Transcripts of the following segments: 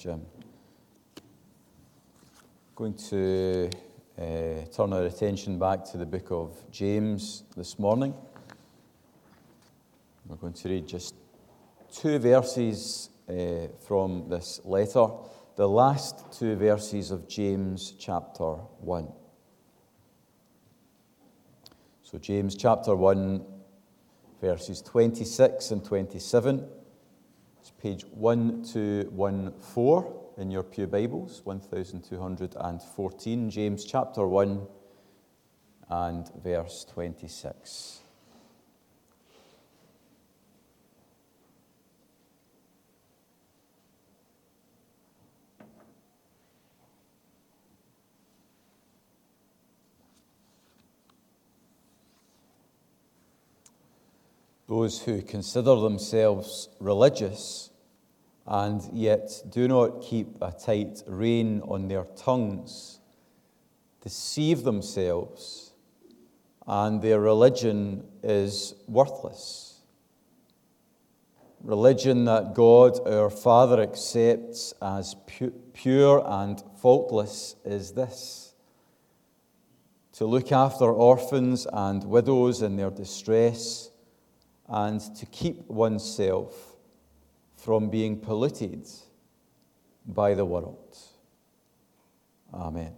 Jim. Going to uh, turn our attention back to the book of James this morning. We're going to read just two verses uh, from this letter, the last two verses of James chapter 1. So, James chapter 1, verses 26 and 27. It's page 1214 in your Pew Bibles, 1214, James chapter 1 and verse 26. Those who consider themselves religious and yet do not keep a tight rein on their tongues deceive themselves, and their religion is worthless. Religion that God our Father accepts as pu- pure and faultless is this to look after orphans and widows in their distress and to keep oneself from being polluted by the world. Amen.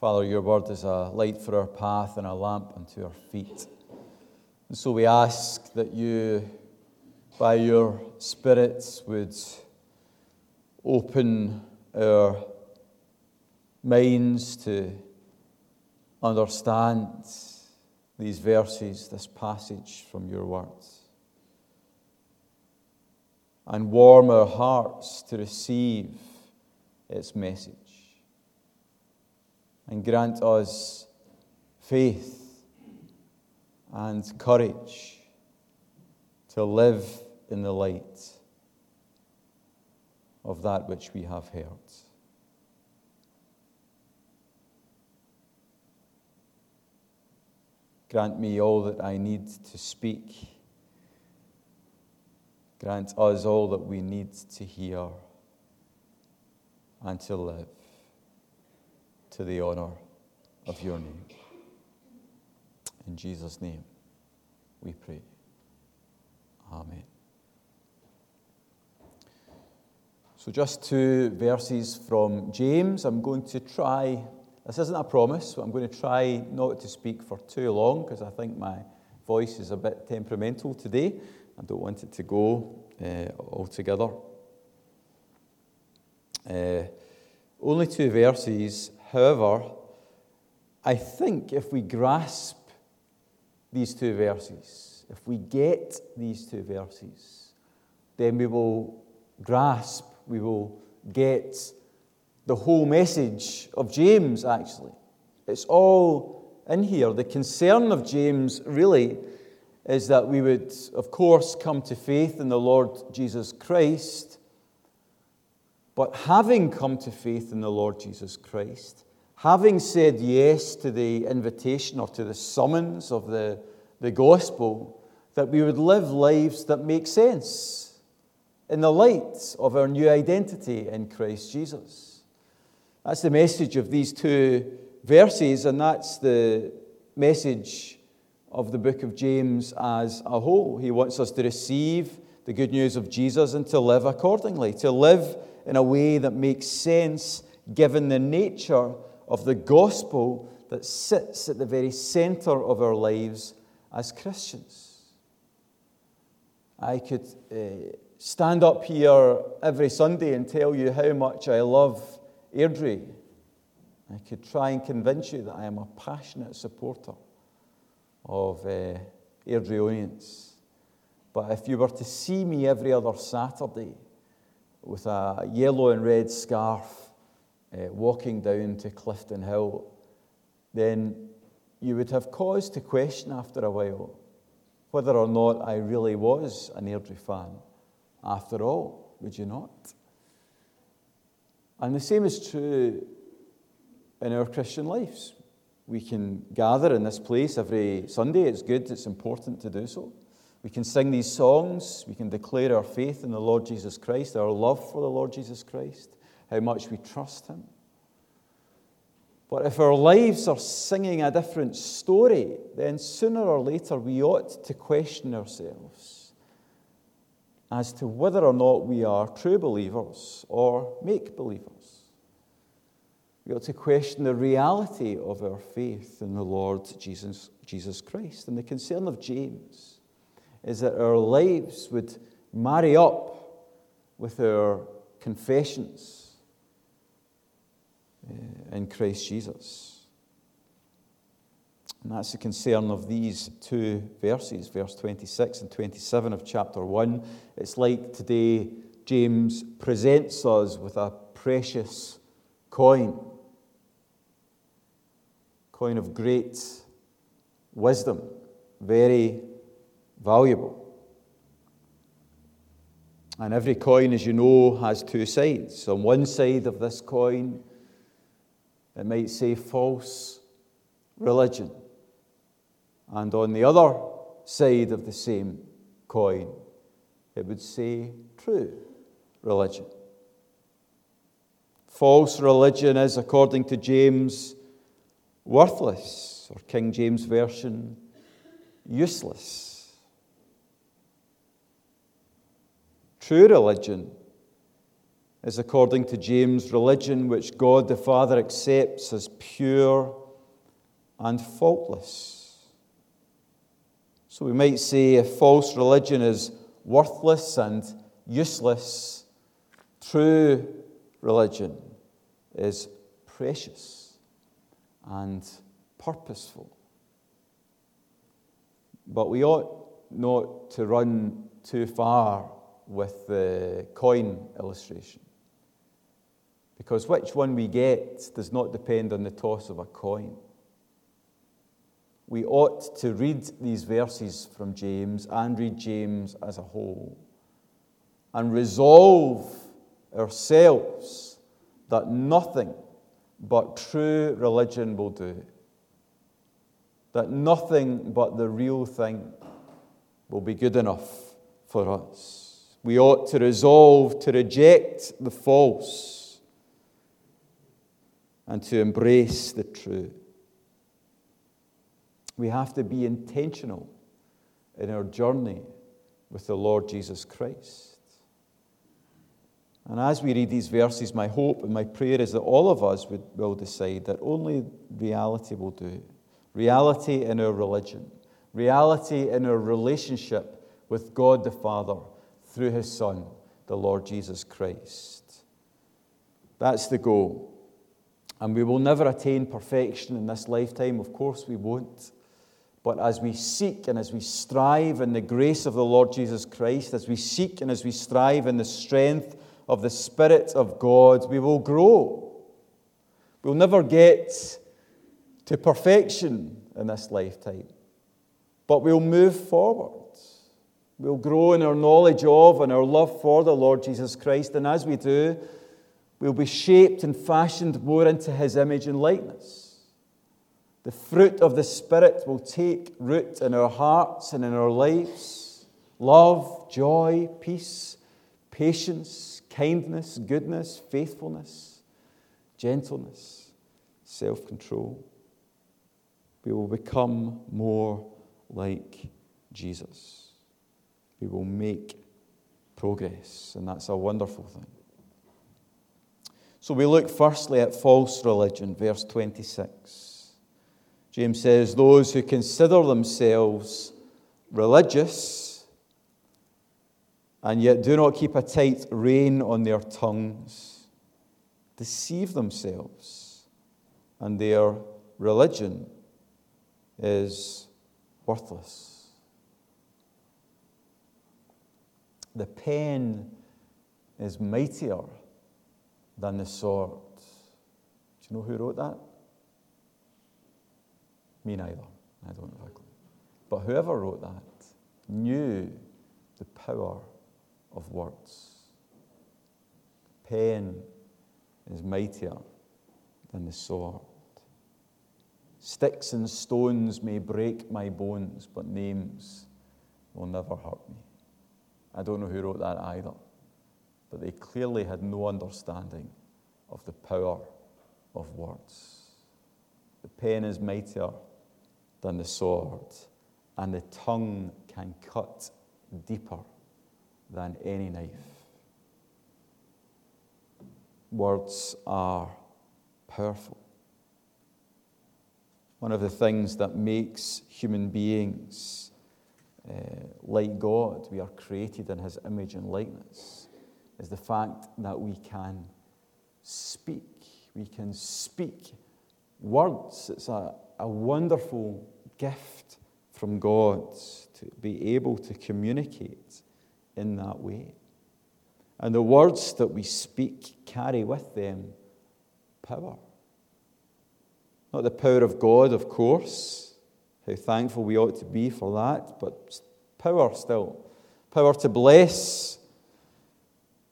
Father, your word is a light for our path and a lamp unto our feet. And so we ask that you, by your Spirit, would open our minds to understand these verses, this passage from your words, and warm our hearts to receive its message. And grant us faith and courage to live in the light of that which we have heard. Grant me all that I need to speak. Grant us all that we need to hear and to live to the honor of your name. In Jesus' name we pray. Amen. So, just two verses from James. I'm going to try this isn't a promise, but I'm going to try not to speak for too long because I think my voice is a bit temperamental today. I don't want it to go uh, altogether. Uh, only two verses. However, I think if we grasp these two verses, if we get these two verses, then we will grasp, we will get the whole message of James, actually. It's all in here. The concern of James really is that we would, of course, come to faith in the Lord Jesus Christ. But having come to faith in the Lord Jesus Christ, having said yes to the invitation or to the summons of the, the gospel, that we would live lives that make sense in the light of our new identity in Christ Jesus. That's the message of these two verses, and that's the message of the book of James as a whole. He wants us to receive the good news of Jesus and to live accordingly, to live in a way that makes sense given the nature of the gospel that sits at the very center of our lives as Christians. I could uh, stand up here every Sunday and tell you how much I love Airdrie, I could try and convince you that I am a passionate supporter of uh, Airdrieonians. But if you were to see me every other Saturday with a yellow and red scarf uh, walking down to Clifton Hill, then you would have cause to question after a while whether or not I really was an Airdrie fan. After all, would you not? And the same is true in our Christian lives. We can gather in this place every Sunday. It's good, it's important to do so. We can sing these songs, we can declare our faith in the Lord Jesus Christ, our love for the Lord Jesus Christ, how much we trust Him. But if our lives are singing a different story, then sooner or later we ought to question ourselves as to whether or not we are true believers or make believers. We ought to question the reality of our faith in the Lord Jesus, Jesus Christ. And the concern of James is that our lives would marry up with our confessions uh, in Christ Jesus. And that's the concern of these two verses, verse 26 and 27 of chapter 1. It's like today James presents us with a precious coin, coin of great wisdom, very valuable. And every coin, as you know, has two sides. On one side of this coin, it might say false religion. And on the other side of the same coin, it would say true religion. False religion is, according to James, worthless, or King James Version, useless. True religion is according to James, religion which God the Father accepts as pure and faultless. So we might say if false religion is worthless and useless, true religion is precious and purposeful. But we ought not to run too far with the coin illustration. Because which one we get does not depend on the toss of a coin. We ought to read these verses from James and read James as a whole and resolve ourselves that nothing but true religion will do. That nothing but the real thing will be good enough for us. We ought to resolve to reject the false and to embrace the true. We have to be intentional in our journey with the Lord Jesus Christ. And as we read these verses, my hope and my prayer is that all of us would, will decide that only reality will do. Reality in our religion, reality in our relationship with God the Father through His Son, the Lord Jesus Christ. That's the goal. And we will never attain perfection in this lifetime. Of course, we won't. But as we seek and as we strive in the grace of the Lord Jesus Christ, as we seek and as we strive in the strength of the Spirit of God, we will grow. We'll never get to perfection in this lifetime, but we'll move forward. We'll grow in our knowledge of and our love for the Lord Jesus Christ. And as we do, We'll be shaped and fashioned more into his image and likeness. The fruit of the Spirit will take root in our hearts and in our lives love, joy, peace, patience, kindness, goodness, faithfulness, gentleness, self control. We will become more like Jesus. We will make progress, and that's a wonderful thing. So we look firstly at false religion, verse 26. James says, Those who consider themselves religious and yet do not keep a tight rein on their tongues deceive themselves, and their religion is worthless. The pen is mightier than the sword. Do you know who wrote that? Me neither. I don't clue. But whoever wrote that knew the power of words. Pen is mightier than the sword. Sticks and stones may break my bones, but names will never hurt me. I don't know who wrote that either, but they clearly had no understanding of the power of words. The pen is mightier than the sword, and the tongue can cut deeper than any knife. Words are powerful. One of the things that makes human beings uh, like God, we are created in His image and likeness, is the fact that we can speak. We can speak words. It's a, a wonderful gift from God to be able to communicate in that way. And the words that we speak carry with them power. Not the power of God, of course, how thankful we ought to be for that, but power still. Power to bless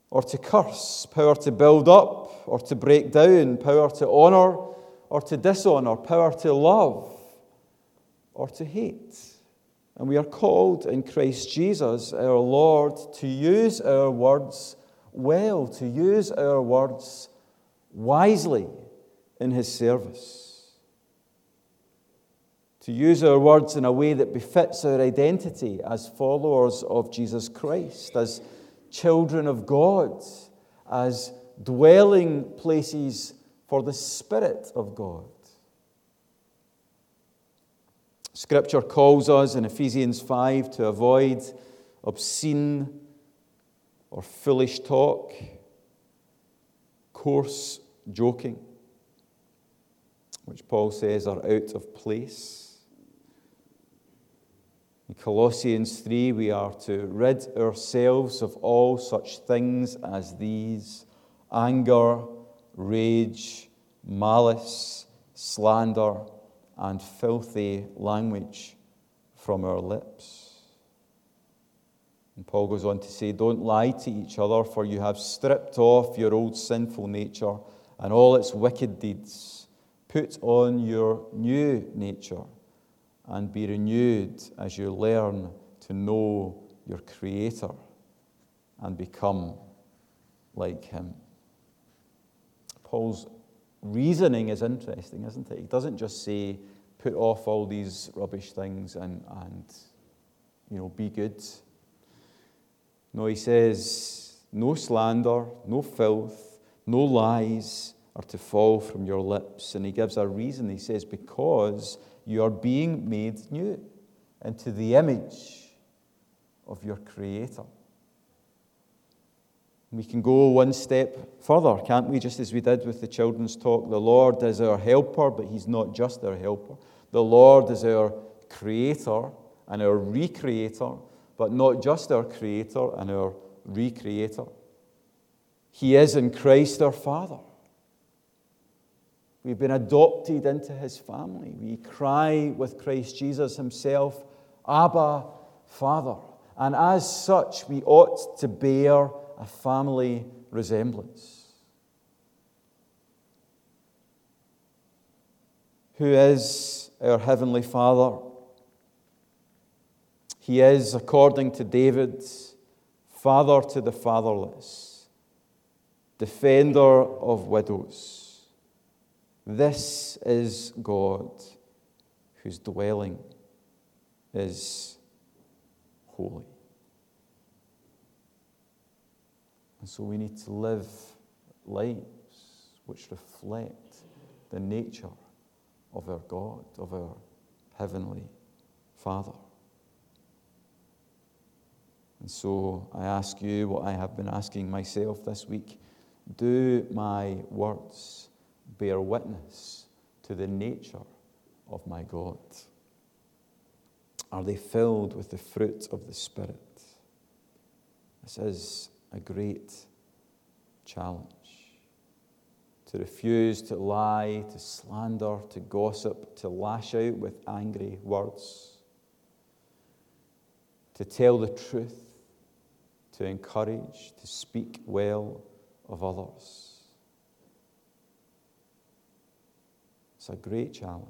or to curse, power to build up or to break down, power to honor or to dishonor, power to love or to hate. And we are called in Christ Jesus, our Lord, to use our words well, to use our words wisely in His service. To use our words in a way that befits our identity as followers of Jesus Christ, as children of God, as dwelling places for the Spirit of God. Scripture calls us in Ephesians 5 to avoid obscene or foolish talk, coarse joking, which Paul says are out of place. In Colossians 3, we are to rid ourselves of all such things as these anger rage, malice, slander, and filthy language from our lips. And Paul goes on to say, Don't lie to each other, for you have stripped off your old sinful nature and all its wicked deeds. Put on your new nature and be renewed as you learn to know your Creator and become like Him. Paul's reasoning is interesting, isn't it? He doesn't just say, put off all these rubbish things and, and you know, be good. No, he says, no slander, no filth, no lies are to fall from your lips. And he gives a reason. He says, because you are being made new into the image of your Creator. We can go one step further, can't we? Just as we did with the children's talk. The Lord is our helper, but He's not just our helper. The Lord is our creator and our recreator, but not just our creator and our recreator. He is in Christ our Father. We've been adopted into His family. We cry with Christ Jesus Himself, Abba, Father. And as such, we ought to bear a family resemblance. Who is our Heavenly Father? He is, according to David, Father to the fatherless, defender of widows. This is God whose dwelling is holy. And so we need to live lives which reflect the nature of our God, of our Heavenly Father. And so I ask you what I have been asking myself this week do my words bear witness to the nature of my God? Are they filled with the fruit of the Spirit? This is a great challenge. To refuse to lie, to slander, to gossip, to lash out with angry words, to tell the truth, to encourage, to speak well of others. It's a great challenge,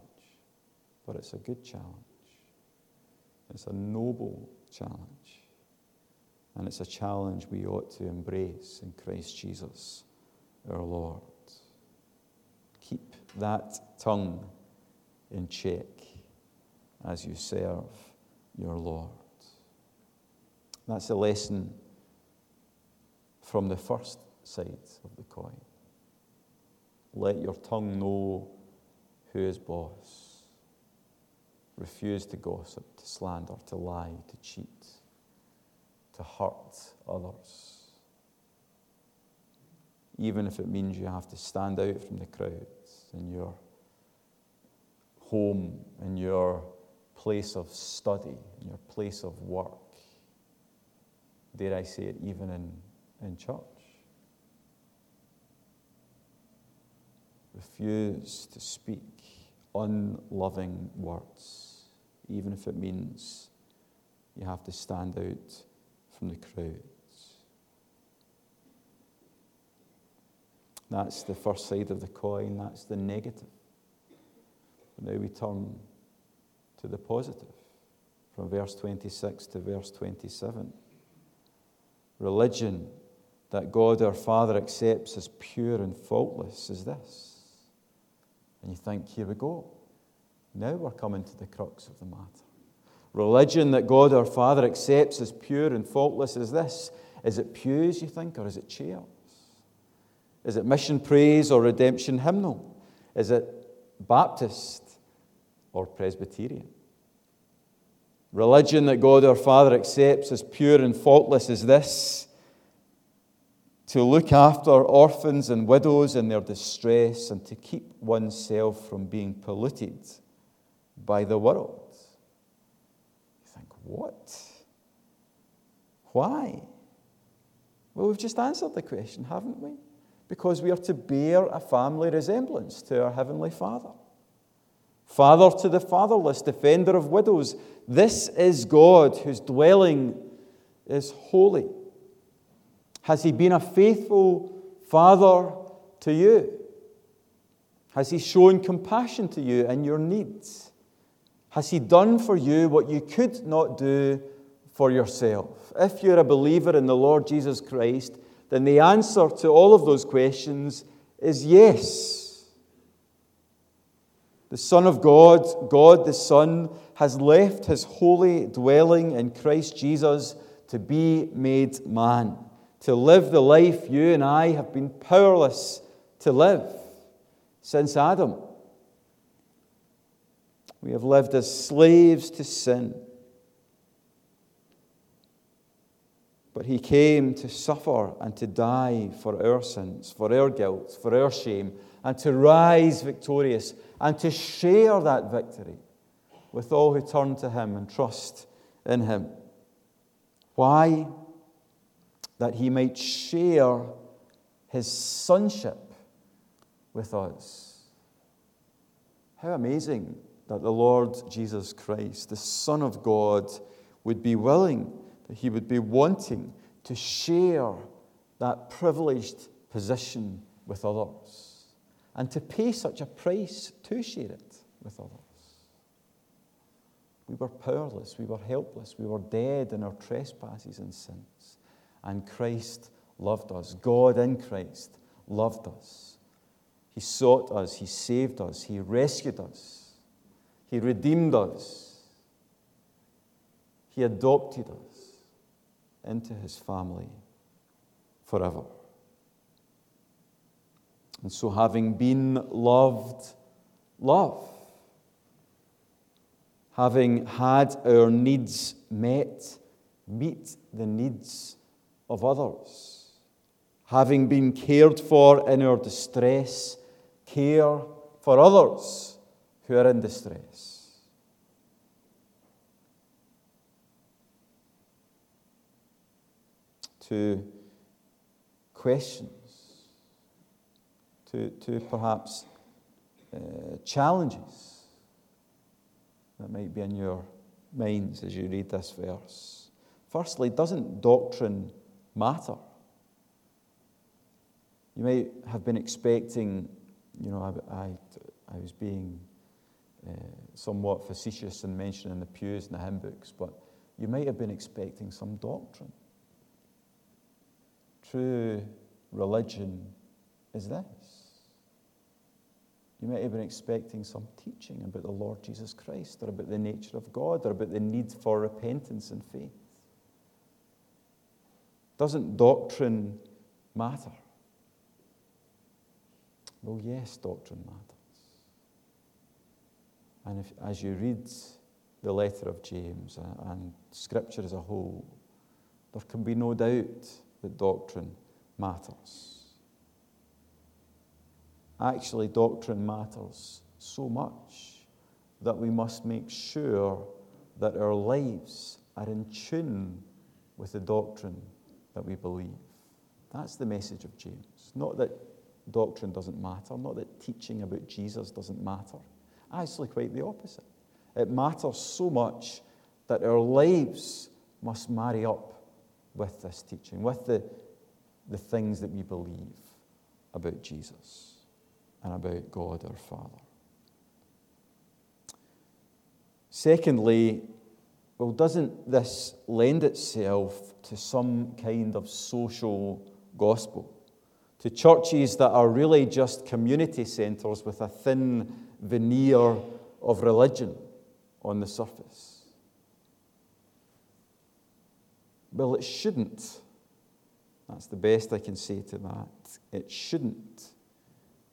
but it's a good challenge. It's a noble challenge. And it's a challenge we ought to embrace in Christ Jesus our Lord. Keep that tongue in check as you serve your Lord. That's a lesson from the first side of the coin. Let your tongue know who is boss. Refuse to gossip, to slander, to lie, to cheat, to hurt others. Even if it means you have to stand out from the crowds in your home, in your place of study, in your place of work. Dare I say it, even in, in church. Refuse to speak unloving words, even if it means you have to stand out from the crowds. That's the first side of the coin, that's the negative. But now we turn to the positive from verse 26 to verse 27. Religion that God our Father accepts as pure and faultless is this and you think, here we go. Now we're coming to the crux of the matter. Religion that God our Father accepts as pure and faultless as this. Is it pews, you think, or is it chairs? Is it mission praise or redemption hymnal? Is it Baptist or Presbyterian? Religion that God our Father accepts as pure and faultless as this to look after orphans and widows in their distress and to keep oneself from being polluted by the world. What? Why? Well, we've just answered the question, haven't we? Because we are to bear a family resemblance to our Heavenly Father. Father to the fatherless, defender of widows. This is God whose dwelling is holy. Has He been a faithful Father to you? Has He shown compassion to you in your needs? Has He done for you what you could not do for yourself? If you're a believer in the Lord Jesus Christ, then the answer to all of those questions is yes. The Son of God, God the Son, has left his holy dwelling in Christ Jesus to be made man to live the life you and I have been powerless to live since Adam. We have lived as slaves to sin. But he came to suffer and to die for our sins, for our guilt, for our shame, and to rise victorious and to share that victory with all who turn to him and trust in him. Why? that he might share his sonship with us. How amazing that the Lord Jesus Christ, the Son of God, would be willing, that he would be wanting to share that privileged position with others and to pay such a price to share it with others. We were powerless, we were helpless, we were dead in our trespasses and sins. And Christ loved us. God in Christ loved us. He sought us, He saved us, He rescued us, He redeemed us, He adopted us into His family forever. And so, having been loved, love. Having had our needs met, meet the needs of others. Having been cared for in our distress, care for others who are in distress. To questions, to, to perhaps uh, challenges that might be in your minds as you read this verse. Firstly, doesn't doctrine matter. You may have been expecting, you know, I, I, I was being uh, somewhat facetious in mentioning the pews and the hymn books, but you might have been expecting some doctrine. True religion is this. You might have been expecting some teaching about the Lord Jesus Christ or about the nature of God or about the need for repentance and faith. Doesn't doctrine matter? Well, yes, doctrine matters. And if, as you read the letter of James uh, and Scripture as a whole, there can be no doubt that doctrine matters. Actually, doctrine matters so much that we must make sure that our lives are in tune with the doctrine that we believe. That's the message of James. Not that doctrine doesn't matter, not that teaching about Jesus doesn't matter. Actually, quite the opposite. It matters so much that our lives must marry up with this teaching, with the, the things that we believe about Jesus and about God our Father. Secondly, well, doesn't this lend itself to some kind of social gospel? To churches that are really just community centres with a thin veneer of religion on the surface? Well, it shouldn't. That's the best I can say to that. It shouldn't.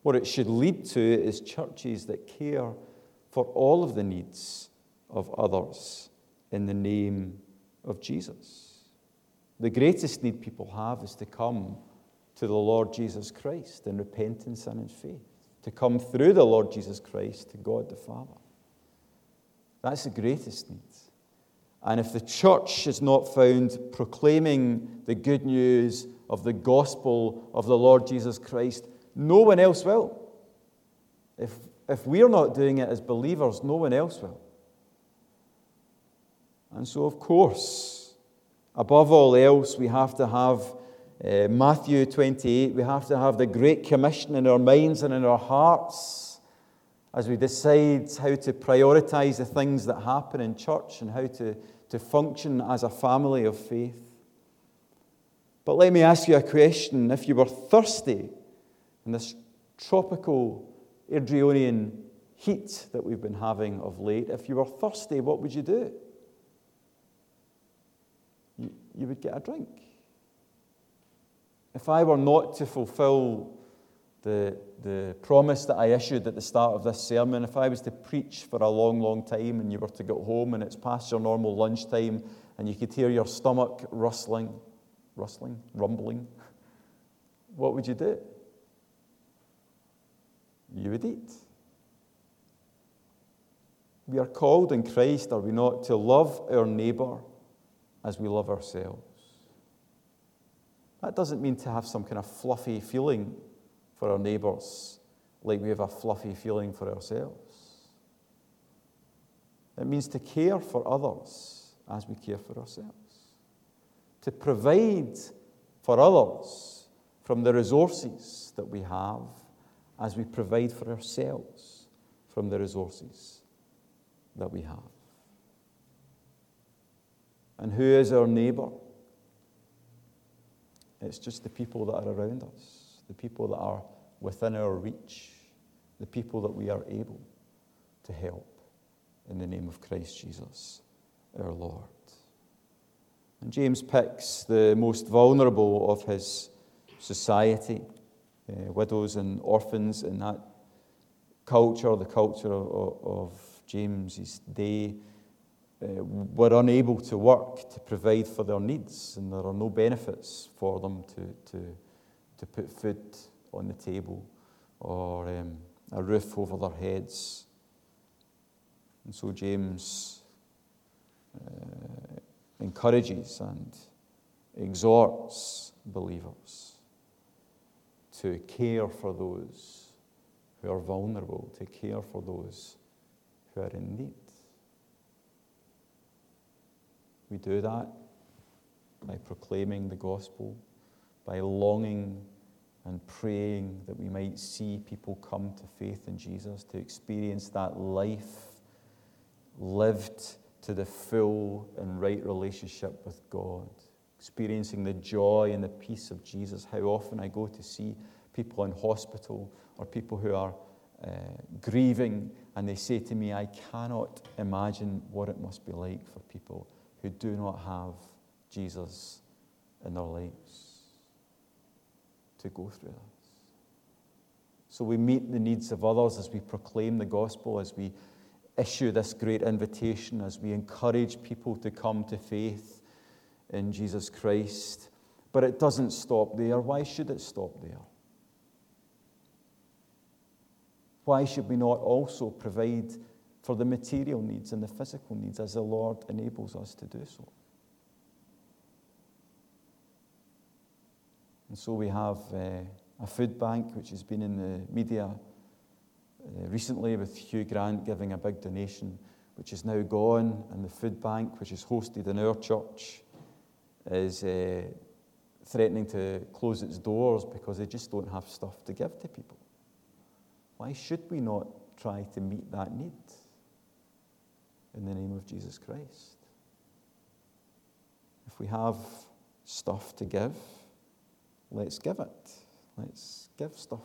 What it should lead to is churches that care for all of the needs of others in the name of Jesus. The greatest need people have is to come to the Lord Jesus Christ in repentance and in faith, to come through the Lord Jesus Christ to God the Father. That's the greatest need. And if the church is not found proclaiming the good news of the gospel of the Lord Jesus Christ, no one else will. If, if we're not doing it as believers, no one else will. And so, of course, above all else, we have to have uh, Matthew 28. We have to have the Great Commission in our minds and in our hearts as we decide how to prioritize the things that happen in church and how to, to function as a family of faith. But let me ask you a question. If you were thirsty in this tropical Adriatic heat that we've been having of late, if you were thirsty, what would you do? You, you would get a drink. If I were not to fulfill the, the promise that I issued at the start of this sermon, if I was to preach for a long, long time and you were to get home and it's past your normal lunchtime and you could hear your stomach rustling, rustling, rumbling, what would you do? you would eat. We are called in Christ, are we not, to love our neighbour as we love ourselves. That doesn't mean to have some kind of fluffy feeling for our neighbours like we have a fluffy feeling for ourselves. It means to care for others as we care for ourselves, to provide for others from the resources that we have as we provide for ourselves from the resources that we have. And who is our neighbour? It's just the people that are around us, the people that are within our reach, the people that we are able to help in the name of Christ Jesus, our Lord. And James picks the most vulnerable of his society uh, widows and orphans in that culture, the culture of, of James's day, uh, were unable to work to provide for their needs, and there are no benefits for them to, to, to put food on the table or um, a roof over their heads. And so James uh, encourages and exhorts believers to care for those who are vulnerable, to care for those who are in need. We do that by proclaiming the gospel, by longing and praying that we might see people come to faith in Jesus, to experience that life lived to the full and right relationship with God, experiencing the joy and the peace of Jesus. How often I go to see people in hospital or people who are uh, grieving, and they say to me, I cannot imagine what it must be like for people who do not have Jesus in their lives to go through this. So we meet the needs of others as we proclaim the gospel, as we issue this great invitation, as we encourage people to come to faith in Jesus Christ. But it doesn't stop there. Why should it stop there? Why should we not also provide for the material needs and the physical needs as the Lord enables us to do so? And so we have uh, a food bank which has been in the media uh, recently with Hugh Grant giving a big donation, which is now gone, and the food bank, which is hosted in our church, is uh, threatening to close its doors because they just don't have stuff to give to people. Why should we not try to meet that need in the name of Jesus Christ? If we have stuff to give, let's give it. Let's give stuff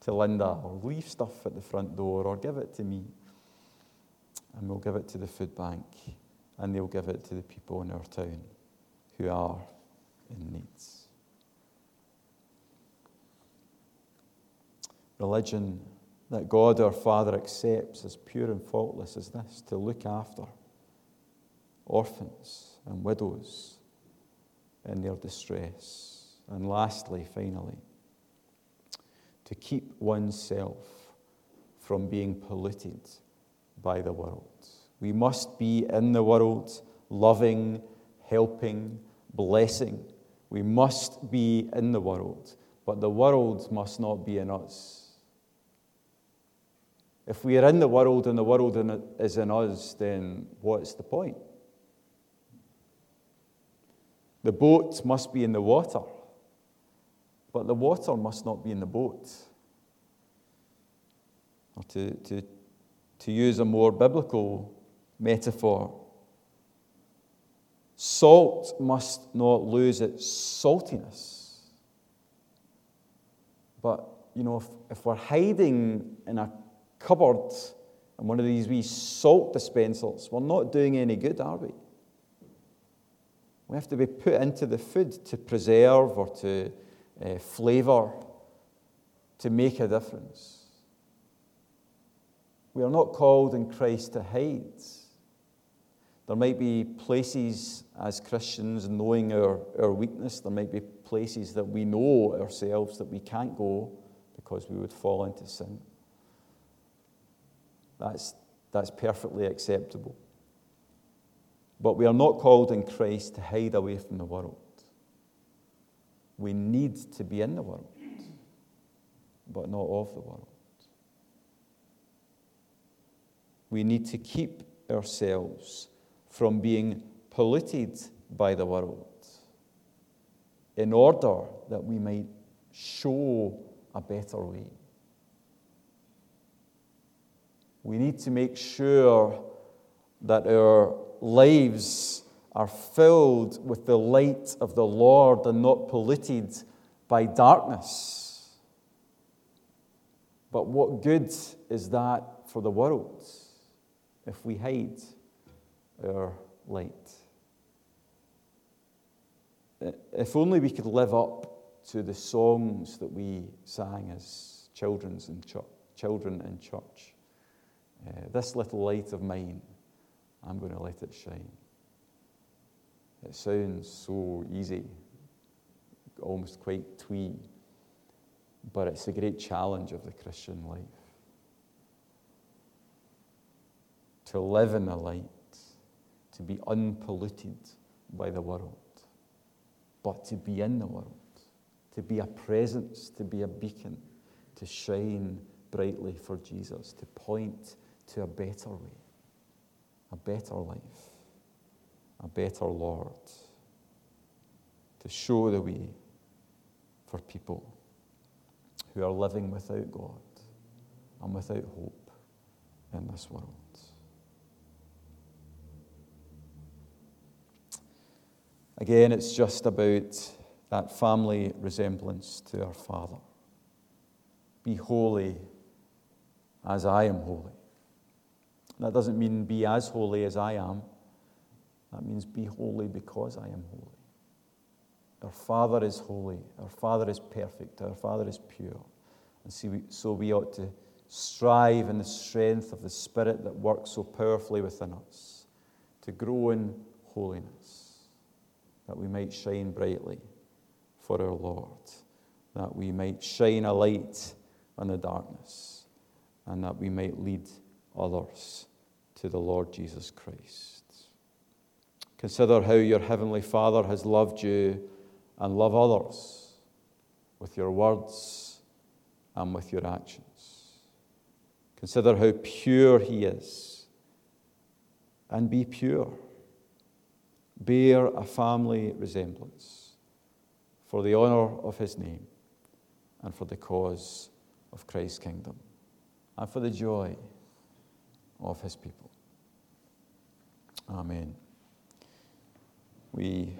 to Linda or leave stuff at the front door or give it to me. And we'll give it to the food bank and they'll give it to the people in our town who are in needs. religion that God our Father accepts as pure and faultless as this to look after orphans and widows in their distress. And lastly, finally, to keep oneself from being polluted by the world. We must be in the world, loving, helping, blessing. We must be in the world, but the world must not be in us. If we are in the world and the world is in us, then what's the point? The boat must be in the water, but the water must not be in the boat. Or to, to, to use a more biblical metaphor, salt must not lose its saltiness. But, you know, if, if we're hiding in a cupboard and one of these wee salt dispensers, we're not doing any good, are we? We have to be put into the food to preserve or to uh, flavour, to make a difference. We are not called in Christ to hide. There might be places as Christians, knowing our, our weakness, there might be places that we know ourselves that we can't go because we would fall into sin. That's, that's perfectly acceptable. But we are not called in Christ to hide away from the world. We need to be in the world, but not of the world. We need to keep ourselves from being polluted by the world in order that we might show a better way. We need to make sure that our lives are filled with the light of the Lord and not polluted by darkness. But what good is that for the world if we hide our light? If only we could live up to the songs that we sang as children in church. Uh, this little light of mine, I'm going to let it shine. It sounds so easy, almost quite twee, but it's a great challenge of the Christian life. To live in the light, to be unpolluted by the world, but to be in the world, to be a presence, to be a beacon, to shine brightly for Jesus, to point to a better way, a better life, a better Lord, to show the way for people who are living without God and without hope in this world. Again, it's just about that family resemblance to our Father. Be holy as I am holy. That doesn't mean be as holy as I am. That means be holy because I am holy. Our Father is holy. Our Father is perfect. Our Father is pure. And so we ought to strive in the strength of the Spirit that works so powerfully within us to grow in holiness, that we might shine brightly for our Lord, that we might shine a light in the darkness, and that we might lead others to the Lord Jesus Christ. Consider how your Heavenly Father has loved you and love others with your words and with your actions. Consider how pure He is and be pure. Bear a family resemblance for the honor of His name and for the cause of Christ's kingdom and for the joy of His people. Amen. We